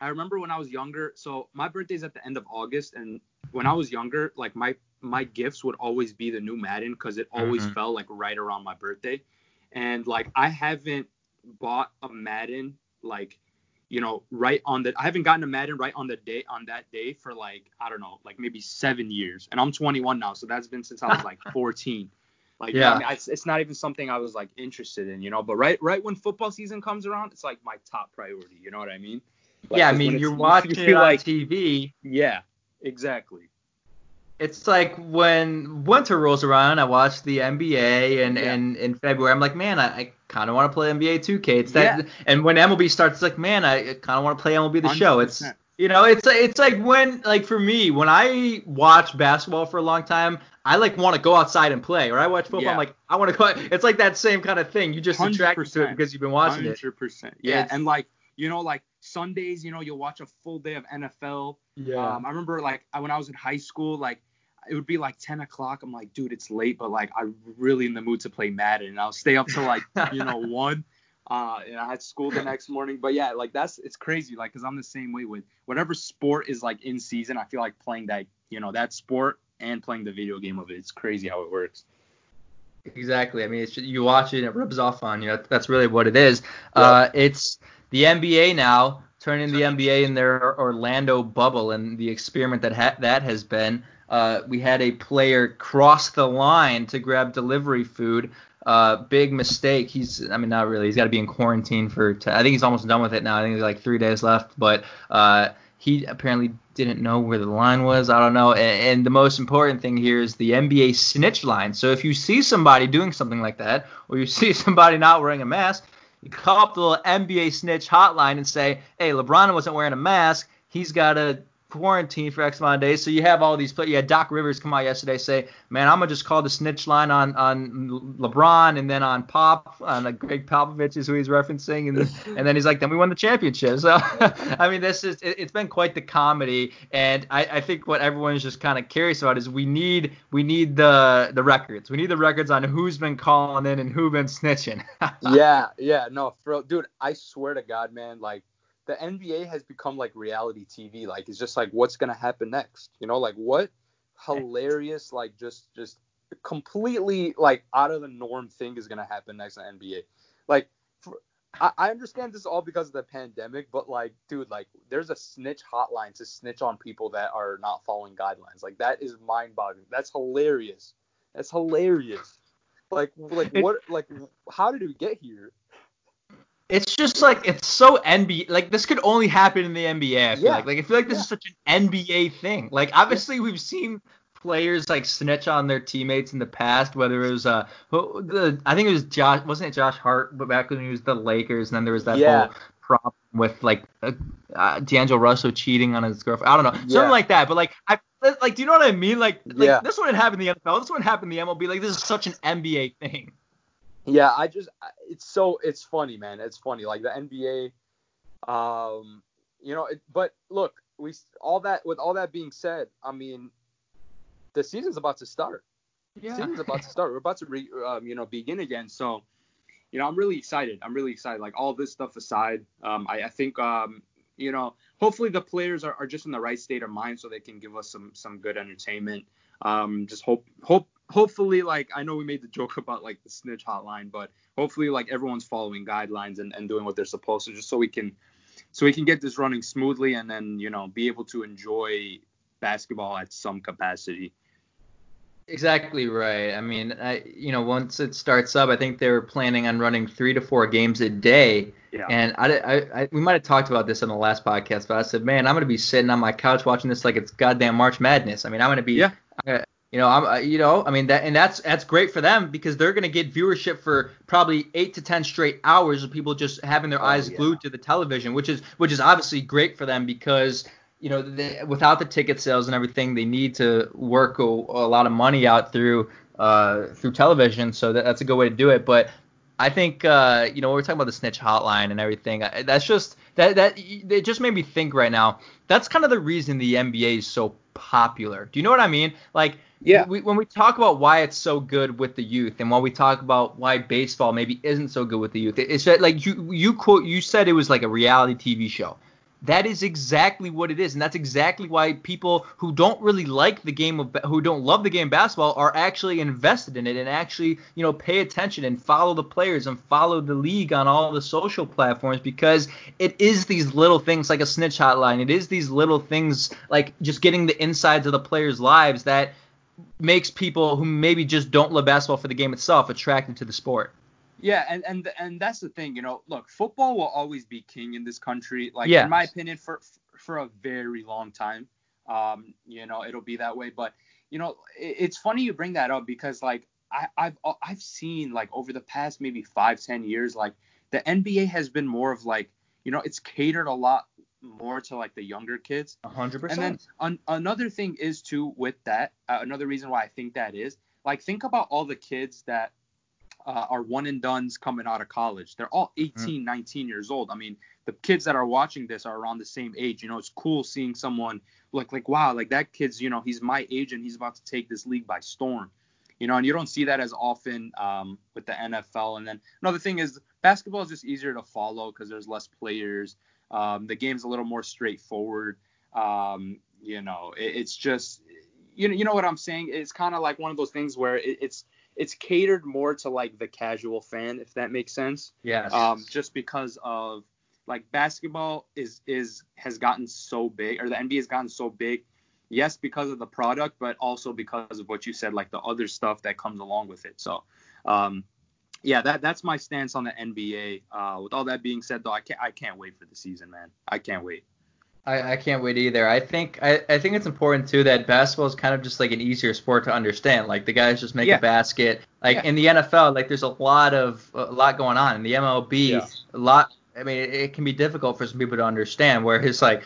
I remember when I was younger. So my birthday's at the end of August, and when I was younger, like my my gifts would always be the new Madden because it always Mhm. fell like right around my birthday. And like I haven't bought a Madden like you know right on the I haven't gotten a Madden right on the day on that day for like I don't know like maybe seven years. And I'm 21 now, so that's been since I was like 14. Like yeah. I mean, it's, it's not even something I was like interested in, you know. But right right when football season comes around, it's like my top priority. You know what I mean? Like, yeah, I mean, you're you watching feel it on like TV. yeah, exactly. it's like when winter rolls around, I watch the NBA, and Yeah. and in February, I'm like, man, I kind of want to play NBA 2K. It's that, Yeah. and when MLB starts, it's like, man, I kind of want to play MLB the Show. It's you know, it's it's like when like for me, when I watch basketball for a long time, I like want to go outside and play. Or I watch football, I'm like, I want to go. It's like that same kind of thing. You just attracted to it because you've been watching it. Hundred percent. Yeah, It's- and like you know, like Sundays, you know, you'll watch a full day of NFL. Um, I remember like when I was in high school, like it would be like 10 o'clock. I'm like, dude, it's late, but like I'm really in the mood to play Madden, and I'll stay up till like you know one. Uh, and I had school the next morning, but yeah, like that's it's crazy, like, cause I'm the same way with whatever sport is like in season. I feel like playing that, you know, that sport and playing the video game of it. It's crazy how it works. Exactly. I mean, it's just, you watch it and it rubs off on you. That's really what it is. Uh, it's the NBA now turning the NBA in their Orlando bubble and the experiment that ha- that has been. Uh, we had a player cross the line to grab delivery food. Uh, big mistake. He's, I mean, not really. He's got to be in quarantine for. T- I think he's almost done with it now. I think there's like three days left. But uh, he apparently didn't know where the line was. I don't know. And, and the most important thing here is the NBA snitch line. So if you see somebody doing something like that, or you see somebody not wearing a mask, you call up the little NBA snitch hotline and say, "Hey, LeBron wasn't wearing a mask. He's got to quarantine for X amount of days." So you have all these players. Had Doc Rivers come out yesterday say, "Man, I'm gonna just call the snitch line on on LeBron and then on Pop, on like Gregg Popovich is who he's referencing, and then, and then he's like, then we won the championship." So I mean, this is it, it's been quite the comedy, and I, I think what everyone's just kind of curious about is we need we need the the records. We need the records on who's been calling in and who been snitching. yeah, yeah, no, for dude, I swear to God, man, like the NBA has become like reality TV. Like it's just like what's gonna happen next? You know, like what hilarious, like just just completely like out of the norm thing is gonna happen next in the NBA. Like for, I, I understand this all because of the pandemic, but like, dude, like there's a snitch hotline to snitch on people that are not following guidelines. Like that is mind boggling. That's hilarious. That's hilarious. Like like what like how did we get here? It's just like it's so NBA. Like this could only happen in the NBA. I feel Yeah. like. Like I feel like this Yeah. is such an NBA thing. Like obviously we've seen players like snitch on their teammates in the past. Whether it was uh the I think it was Josh wasn't it Josh Hart, but back when he was the Lakers, and then there was that Yeah. whole problem with like uh, uh, D'Angelo Russell cheating on his girlfriend. I don't know Yeah. something like that. But like I like do you know what I mean? Like like Yeah. this wouldn't happen in the NFL. This wouldn't happen in the MLB. Like this is such an NBA thing. Yeah, I just it's so it's funny, man. It's funny like the NBA um you know, it, but look, we all that with all that being said, I mean the season's about to start. The season's about to start. We're about to re, um, you know begin again. So, you know, I'm really excited. I'm really excited. Like all this stuff aside, um, I, I think um, you know, hopefully the players are, are just in the right state of mind so they can give us some some good entertainment. Um, just hope hope hopefully like I know we made the joke about like the snitch hotline, but hopefully like everyone's following guidelines and, and doing what they're supposed to just so we can so we can get this running smoothly and then you know be able to enjoy basketball at some capacity. Exactly right. I mean, I you know once it starts up, I think they were planning on running three to four games a day. Yeah. And I, I, I we might have talked about this on the last podcast, but I said, man, I'm gonna be sitting on my couch watching this like it's goddamn March Madness. I mean, I'm gonna be, yeah. You know, I'm, you know, I mean that, and that's that's great for them because they're gonna get viewership for probably eight to ten straight hours of people just having their oh, eyes yeah. glued to the television, which is which is obviously great for them because you know, they, without the ticket sales and everything, they need to work a, a lot of money out through uh, through television. So that, that's a good way to do it. But I think uh, you know we're talking about the snitch hotline and everything. That's just that that it just made me think right now. That's kind of the reason the NBA is so popular. Do you know what I mean? Like yeah. We, when we talk about why it's so good with the youth, and when we talk about why baseball maybe isn't so good with the youth, it's like you you quote you said it was like a reality TV show. That is exactly what it is, and that's exactly why people who don't really like the game of who don't love the game of basketball are actually invested in it and actually you know pay attention and follow the players and follow the league on all the social platforms because it is these little things like a snitch hotline. It is these little things like just getting the insides of the players' lives that makes people who maybe just don't love basketball for the game itself attracted to the sport. Yeah, and and and that's the thing, you know. Look, football will always be king in this country. Like yes. in my opinion, for for a very long time. Um, you know, it'll be that way. But you know, it, it's funny you bring that up because like I, I've I've seen like over the past maybe five ten years, like the NBA has been more of like you know it's catered a lot more to like the younger kids. 100%. And then un- another thing is too with that, uh, another reason why I think that is like think about all the kids that uh, are one and dones coming out of college. They're all mm-hmm. 18, mm-hmm. 19 years old. I mean, the kids that are watching this are around the same age. You know, it's cool seeing someone like like wow, like that kid's you know he's my age and he's about to take this league by storm. You know, and you don't see that as often um, with the NFL. And then another thing is basketball is just easier to follow because there's less players. Um, the game's a little more straightforward. Um, you know, it, it's just you know you know what I'm saying. It's kind of like one of those things where it, it's it's catered more to like the casual fan, if that makes sense. Yeah. Um, just because of like basketball is is has gotten so big, or the NBA has gotten so big. Yes, because of the product, but also because of what you said, like the other stuff that comes along with it. So, um, yeah, that that's my stance on the NBA. Uh, with all that being said, though, I can't I can't wait for the season, man. I can't wait. I, I can't wait either. I think I, I think it's important too that basketball is kind of just like an easier sport to understand. Like the guys just make yeah. a basket. Like yeah. in the NFL, like there's a lot of a lot going on. In the MLB, yeah. a lot. I mean, it, it, can be difficult for some people to understand. Where it's like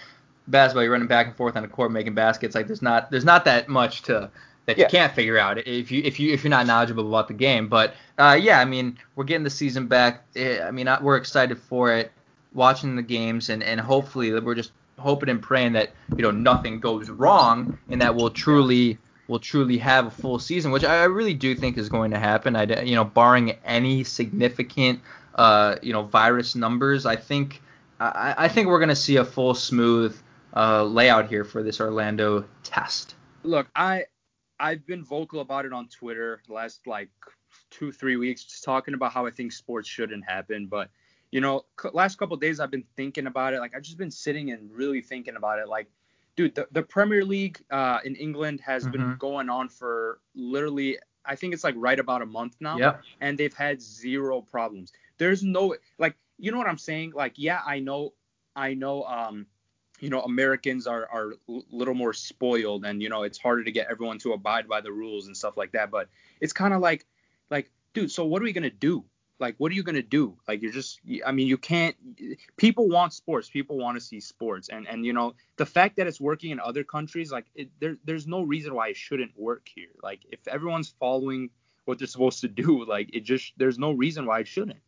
basketball, you're running back and forth on the court making baskets. Like there's not there's not that much to that you can't figure out if you if you if you're not knowledgeable about the game. But uh, yeah, I mean, we're getting the season back. Eh, I mean, we're excited for it watching the games and, and hopefully we're just hoping and praying that you know nothing goes wrong and that we'll truly will truly have a full season, which I really do think is going to happen. I you know barring any significant uh, you know virus numbers, I think I, I think we're going to see a full smooth uh, layout here for this Orlando test. Look, I I've been vocal about it on Twitter the last like two three weeks, just talking about how I think sports shouldn't happen, but you know, last couple days I've been thinking about it. Like I've just been sitting and really thinking about it. Like, dude, the, the Premier League uh, in England has mm-hmm. been going on for literally, I think it's like right about a month now. Yeah. And they've had zero problems. There's no like, you know what I'm saying? Like, yeah, I know, I know. Um, you know, Americans are are a little more spoiled, and you know, it's harder to get everyone to abide by the rules and stuff like that. But it's kind of like, like, dude, so what are we gonna do? like what are you going to do like you're just i mean you can't people want sports people want to see sports and and you know the fact that it's working in other countries like it, there, there's no reason why it shouldn't work here like if everyone's following what they're supposed to do like it just there's no reason why it shouldn't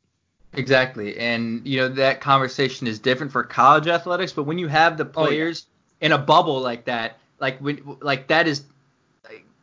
exactly and you know that conversation is different for college athletics but when you have the players oh, yeah. in a bubble like that like when like that is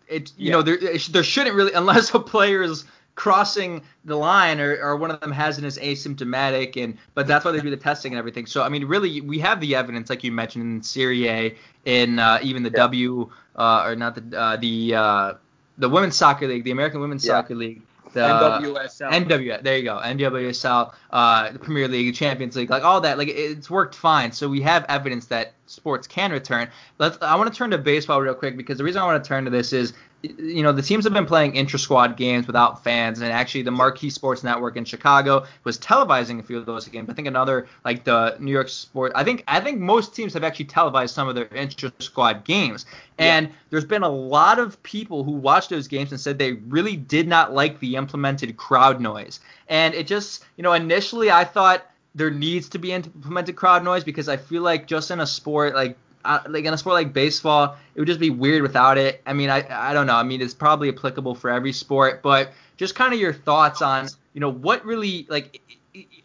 it you yeah. know there there shouldn't really unless a player is crossing the line or, or one of them has it as asymptomatic and but that's why they do the testing and everything so i mean really we have the evidence like you mentioned in serie a in uh, even the yeah. w uh, or not the uh, the uh, the women's soccer league, the American Women's Yeah. Soccer League, the NWSL. NW, there you go, NWSL, uh, the Premier League, Champions League, like all that, like it's worked fine. So we have evidence that sports can return. Let's. I want to turn to baseball real quick because the reason I want to turn to this is, you know, the teams have been playing intra-squad games without fans, and actually the Marquee Sports Network in Chicago was televising a few of those games. I think another like the New York Sport. I think I think most teams have actually televised some of their intra-squad games, and there's been a lot of people who watched those games and said they really did not like the implemented crowd noise. And it just, you know, initially I thought there needs to be implemented crowd noise because I feel like just in a sport like uh, like in a sport like baseball, it would just be weird without it. I mean, I I don't know. I mean, it's probably applicable for every sport, but just kind of your thoughts on, you know, what really like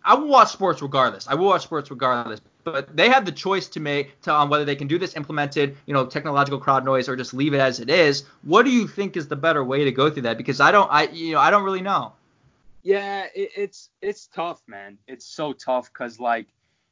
I will watch sports regardless. I will watch sports regardless. But they have the choice to make to on whether they can do this implemented, you know, technological crowd noise or just leave it as it is. What do you think is the better way to go through that? Because I don't, I you know, I don't really know. Yeah, it, it's it's tough, man. It's so tough because like,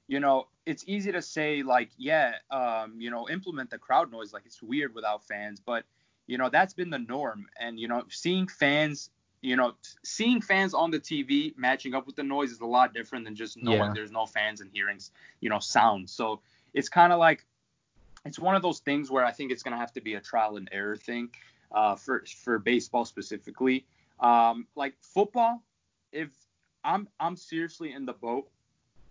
you know, it's easy to say like, yeah, um, you know, implement the crowd noise. Like it's weird without fans, but you know that's been the norm. And you know, seeing fans, you know, seeing fans on the TV matching up with the noise is a lot different than just knowing Yeah. there's no fans and hearing, you know, sound. So it's kind of like it's one of those things where I think it's gonna have to be a trial and error thing uh, for for baseball specifically. Um, like football, if I'm I'm seriously in the boat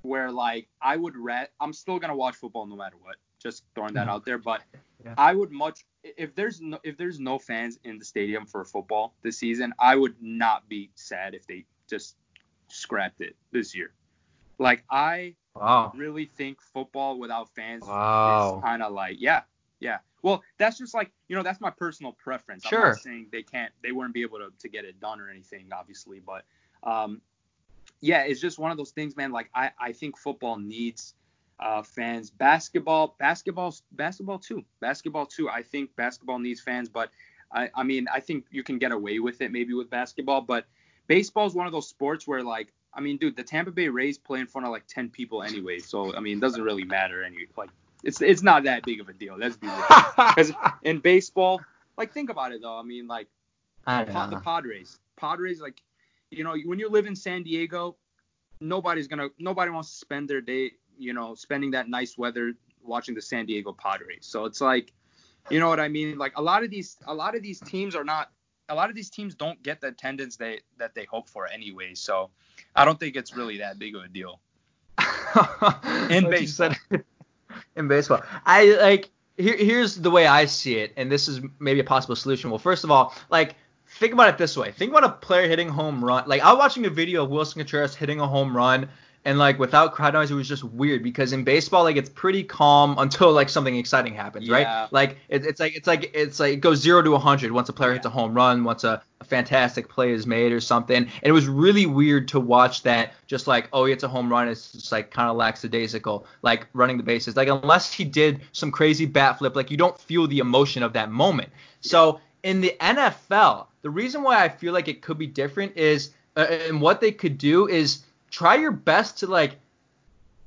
where like I would rat I'm still gonna watch football no matter what. Just throwing that Mhm. out there, but Yeah. I would much if there's no if there's no fans in the stadium for football this season, I would not be sad if they just scrapped it this year. Like I Wow. really think football without fans Wow. is kind of like yeah yeah well that's just like you know that's my personal preference i'm Sure. not saying they can't they wouldn't be able to, to get it done or anything obviously but um yeah it's just one of those things man like i i think football needs uh fans basketball basketball basketball too basketball too i think basketball needs fans but i i mean i think you can get away with it maybe with basketball but baseball is one of those sports where like I mean, dude, the Tampa Bay Rays play in front of like 10 people anyway, so I mean, it doesn't really matter. And you like, it's it's not that big of a deal. Let's be real. Because in baseball, like, think about it though. I mean, like, I Pa- the. Padres, Padres, like, you know, when you live in San Diego, nobody's gonna, nobody wants to spend their day, you know, spending that nice weather watching the San Diego Padres. So it's like, you know what I mean? Like, a lot of these, a lot of these teams are not. A lot of these teams don't get the attendance they that they hope for anyway, so I don't think it's really that big of a deal. In baseball. in baseball. I like here, here's the way I see it, and this is maybe a possible solution. Well, first of all, like think about it this way. Think about a player hitting home run. Like I was watching a video of Willson Contreras hitting a home run, and like without crowd noise, it was just weird because in baseball, like it's pretty calm until like something exciting happens, Yeah. right? Like it, it's like it's like it's like it goes zero to a hundred once a player hits a home run, once a, a fantastic play is made or something. And it was really weird to watch that. Just like oh, he hits a home run, it's just like kind of lackadaisical, like running the bases. Like unless he did some crazy bat flip, like you don't feel the emotion of that moment. So in the NFL, the reason why I feel like it could be different is, uh, and what they could do is try your best to like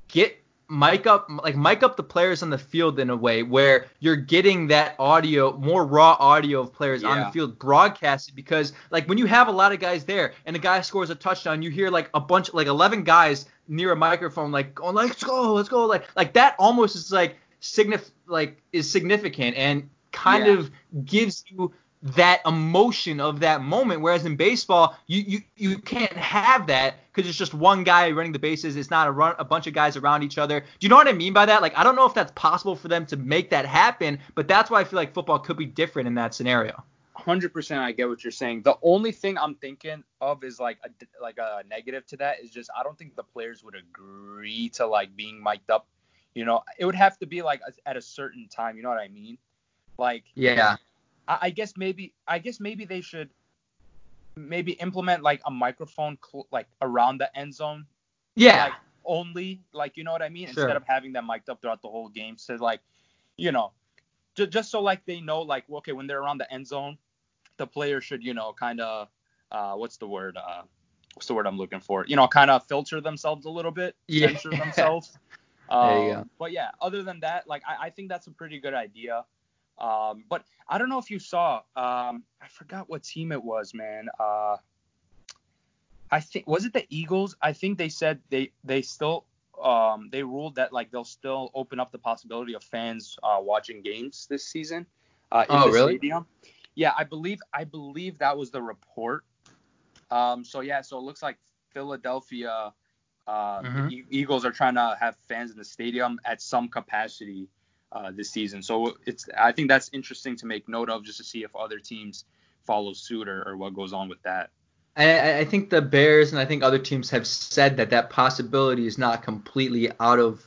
get mic up like mic up the players on the field in a way where you're getting that audio more raw audio of players on the Yeah. field broadcasted because like when you have a lot of guys there and a guy scores a touchdown you hear like a bunch like 11 guys near a microphone like going like, let's go let's go like like that almost is like signif like is significant and kind Yeah. of gives you that emotion of that moment whereas in baseball you you, you can't have that because it's just one guy running the bases it's not a run a bunch of guys around each other do you know what i mean by that like i don't know if that's possible for them to make that happen but that's why i feel like football could be different in that scenario 100% I get what you're saying. The only thing I'm thinking of is like a like a negative to that is just I don't think the players would agree to like being mic'd up. You know, it would have to be like at a certain time. You know what I mean? Like yeah I, I guess maybe I guess maybe they should maybe implement like a microphone cl- like around the end zone. Yeah. Like only like you know what I mean? Sure. instead of having them mic'd up throughout the whole game so like you know just, just so like they know like okay when they're around the end zone the player should you know kind of uh what's the word uh what's the word I'm looking for? You know kind of filter themselves a little bit Yeah. censor themselves. There you Um, but yeah other than that like I, I think that's a pretty good idea Um, but I don't know if you saw. Um, I forgot what team it was, man. Uh, I think was it the Eagles? I think they said they they still um, they ruled that like they'll still open up the possibility of fans uh, watching games this season uh, in Oh, the really? stadium. Yeah, I believe I believe that was the report. Um, so yeah, so it looks like Philadelphia, uh, Mhm. E- Eagles are trying to have fans in the stadium at some capacity uh, this season. So it's I think that's interesting to make note of just to see if other teams follow suit or, or what goes on with that. I- I, think the Bears and I think other teams have said that that possibility is not completely out of.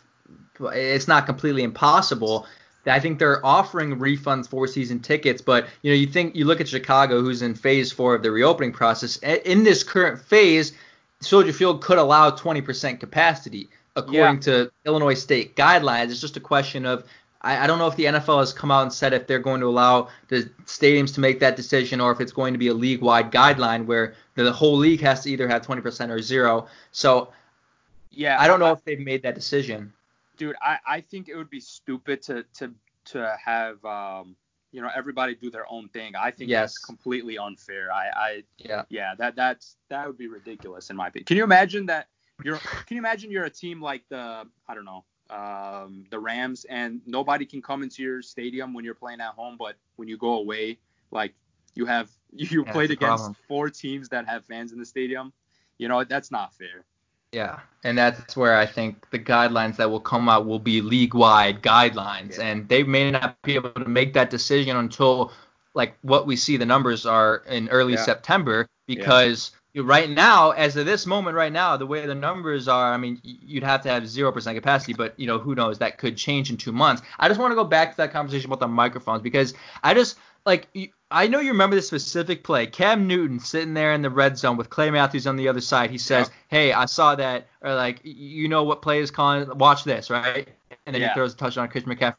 It's not completely impossible. I think they're offering refunds for season tickets, but you know, you think you look at Chicago, who's in phase four of the reopening process. In this current phase, Soldier Field could allow 20% capacity according to Illinois state guidelines. It's just a question of I, I don't know if the NFL has come out and said if they're going to allow the stadiums to make that decision or if it's going to be a league-wide guideline where the whole league has to either have 20% or zero. So Yeah, I don't know if they've made that decision. dude. I, I think it would be stupid to to to have um you know everybody do their own thing. I think Yes. that's completely unfair. I I Yeah. yeah that that's that would be ridiculous in my opinion. Can you imagine that you're can you imagine you're a team like the I don't know um the Rams and nobody can come into your stadium when you're playing at home, but when you go away like you have you Yeah, played against problem. four teams that have fans in the stadium. You know that's not fair. Yeah, and that's where I think the guidelines that will come out will be league-wide guidelines, Yeah. and they may not be able to make that decision until like what we see the numbers are in early Yeah. September, because right now, as of this moment, right now, the way the numbers are, I mean, you'd have to have zero percent capacity, but you know, who knows? That could change in two months. I just want to go back to that conversation about the microphones because I just like I know you remember this specific play. Cam Newton sitting there in the red zone with Clay Matthews on the other side. He says, Yep. "Hey, I saw that," or like, "You know what play is calling? Watch this, right?" And then Yeah. he throws a touchdown on Chris McCaffrey.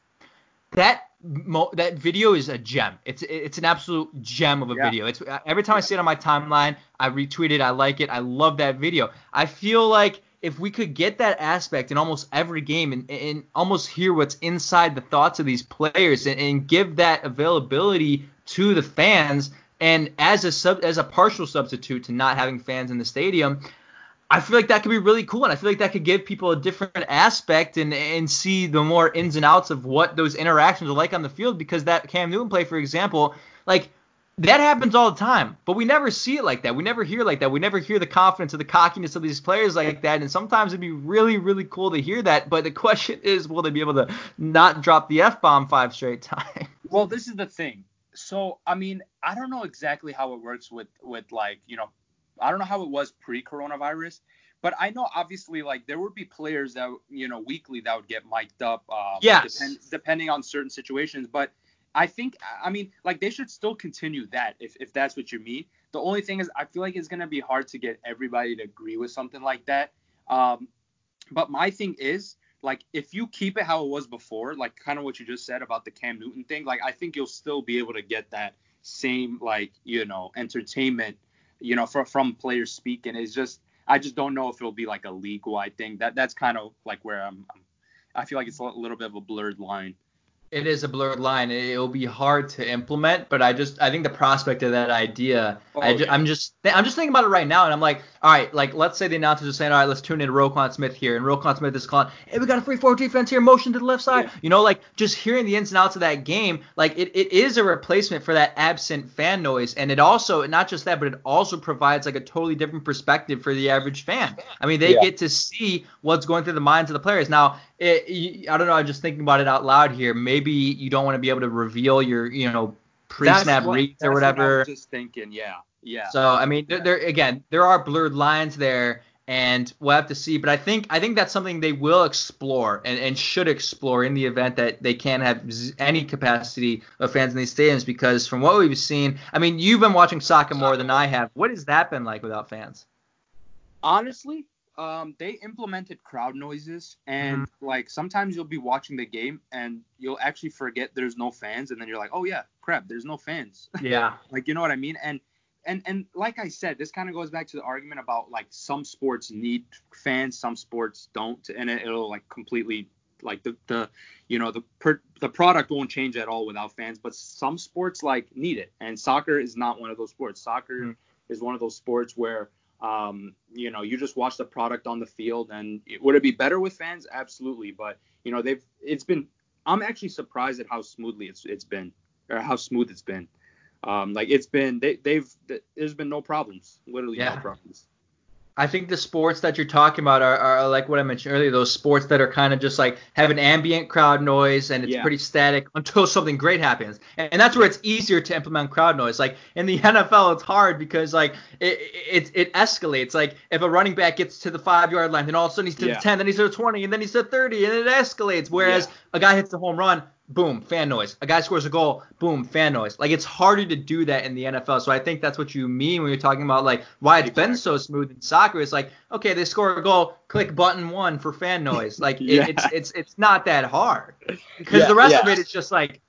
That mo- that video is a gem. It's it's an absolute gem of a Yeah. video. It's uh, every time I see it on my timeline, I retweet it. I like it. I love that video. I feel like if we could get that aspect in almost every game and, and almost hear what's inside the thoughts of these players and, and give that availability to the fans and as a sub as a partial substitute to not having fans in the stadium I feel like that could be really cool, and I feel like that could give people a different aspect and and see the more ins and outs of what those interactions are like on the field. Because that Cam Newton play, for example, like that happens all the time, but we never see it like that. We never hear like that. We never hear the confidence or the cockiness of these players like that. And sometimes it'd be really, really cool to hear that. But the question is, will they be able to not drop the f bomb five straight times? Well, this is the thing. So, I mean, I don't know exactly how it works with with like, you know, I don't know how it was pre-coronavirus, but I know obviously like there would be players that you know weekly that would get mic'd up. Um, Yes. depend, depending on certain situations, but I think I mean like they should still continue that if if that's what you mean. The only thing is I feel like it's gonna be hard to get everybody to agree with something like that. Um, but my thing is like if you keep it how it was before, like kind of what you just said about the Cam Newton thing, like I think you'll still be able to get that same like you know entertainment, you know, from from players speaking. It's just I just don't know if it'll be like a league wide thing. That that's kind of like where I'm, I'm. I feel like it's a little bit of a blurred line. It is a blurred line. It- It'll be hard to implement, but I just I think the prospect of that idea, Oh, I ju- yeah. I'm just I'm just thinking about it right now, and I'm like, all right, like let's say the announcers are saying, all right, let's tune in Roquan Smith here, and Roquan Smith is calling, hey, we got a three four defense here, motion to the left side, Yeah. you know, like just hearing the ins and outs of that game, like it, it is a replacement for that absent fan noise, and it also not just that, but it also provides like a totally different perspective for the average fan. I mean, they Yeah. get to see what's going through the minds of the players. Now, it, I don't know. I'm just thinking about it out loud here. Maybe you don't want to be able to reveal your, you know, pre-snap what- reads or what whatever. was just thinking, yeah, yeah. So I mean, there, Yeah. there again, there are blurred lines there, and we'll have to see. But I think I think that's something they will explore and, and should explore in the event that they can't have any capacity of fans in these stadiums. Because from what we've seen, I mean, you've been watching soccer more than I have. What has that been like without fans? honestly, um, they implemented crowd noises, and Mm-hmm. like sometimes you'll be watching the game and you'll actually forget there's no fans, and then you're like, oh yeah, crap, there's no fans. Yeah. like you know what I mean? And and and like I said, this kind of goes back to the argument about like some sports need fans, some sports don't, and it, it'll like completely like the the you know the per, the product won't change at all without fans. But some sports like need it, and soccer is not one of those sports. Soccer mm. is one of those sports where um, you know, you just watch the product on the field, and it, would it be better with fans? Absolutely, but you know, they've it's been. I'm actually surprised at how smoothly it's it's been, or how smooth it's been. Um, like it's been they they've there's been no problems, literally yeah. no problems. I think the sports that you're talking about are, are like what I mentioned earlier, those sports that are kind of just like have an ambient crowd noise and it's yeah. pretty static until something great happens. And, and, that's where it's easier to implement crowd noise. Like in the NFL, it's hard because like it it, it escalates. Like if a running back gets to the five yard line, then all of a sudden he's to yeah. the 10, then he's to the 20, and then he's to 30, and it escalates. Whereas yeah. a guy hits the home run, boom, fan noise. A guy scores a goal, boom, fan noise. Like it's harder to do that in the NFL. So I think that's what you mean when you're talking about like why it's exactly. been so smooth in soccer. It's like okay, they score a goal, click button one for fan noise. Like yeah. it, it's it's it's not that hard because yeah, the rest yeah. of it is just like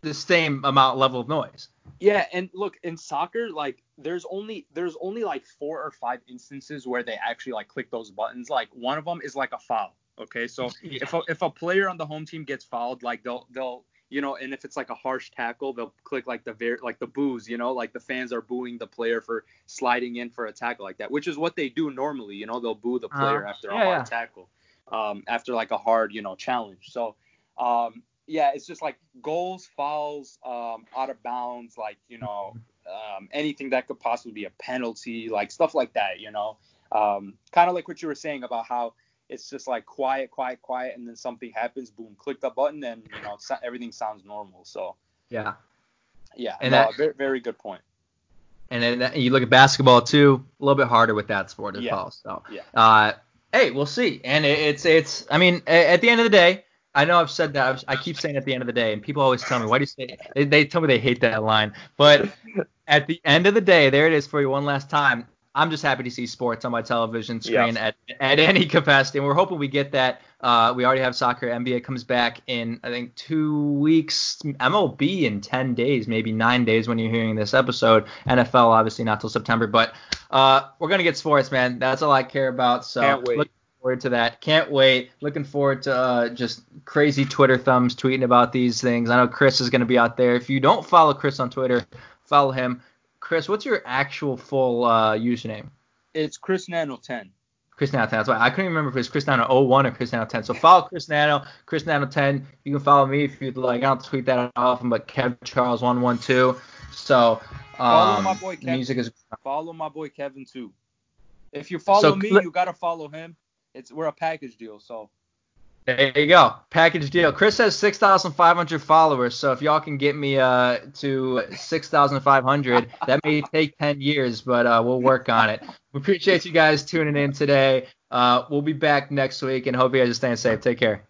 the same amount level of noise. Yeah, and look in soccer, like there's only there's only like four or five instances where they actually like click those buttons. Like one of them is like a foul Okay, so if a, if a player on the home team gets fouled, like they'll they'll you know, and if it's like a harsh tackle, they'll click like the very like the boos, you know, like the fans are booing the player for sliding in for a tackle like that, which is what they do normally. You know, they'll boo the player uh, after yeah, a hard yeah. tackle, um, after like a hard you know challenge. So um, yeah, it's just like goals, fouls, um, out of bounds, like you know, um, anything that could possibly be a penalty, like stuff like that. You know, um, kind of like what you were saying about how it's just like quiet, quiet, quiet, and then something happens, boom, click the button, and you know everything sounds normal. So yeah, yeah, and no, that, very, very good point. And then you look at basketball too, a little bit harder with that sport as yeah. well. So yeah, uh, hey, we'll see. And it, it's it's, I mean, at the end of the day, I know I've said that. I keep saying at the end of the day, and people always tell me, why do you say? They, they tell me they hate that line, but at the end of the day, there it is for you one last time. I'm just happy to see sports on my television screen at, at any capacity, and we're hoping we get that. Uh, we already have soccer. NBA comes back in I think two weeks. MLB in ten days, maybe nine days when you're hearing this episode. NFL obviously not till September, but uh, we're gonna get sports, man. That's all I care about. So Can't wait. looking forward to that. Can't wait. Looking forward to uh, just crazy Twitter thumbs tweeting about these things. I know Chris is gonna be out there. If you don't follow Chris on Twitter, follow him. Chris, what's your actual full uh, username? It's Chris Nano 10. Chris Nano 10. That's why I couldn't remember if it was Chris Nano 01 or Chris Nano 10. So follow Chris Nano, Chris Nano 10. You can follow me if you'd like. I don't tweet that often, but Kev Charles 112. So um, follow my boy Kevin. Music is follow my boy Kevin too. If you follow so, me, you gotta follow him. It's we're a package deal, so there you go. Package deal. Chris has 6,500 followers, so if y'all can get me uh, to 6,500, that may take 10 years, but uh, we'll work on it. We appreciate you guys tuning in today. Uh, we'll be back next week, and hope you guys are staying safe. Take care.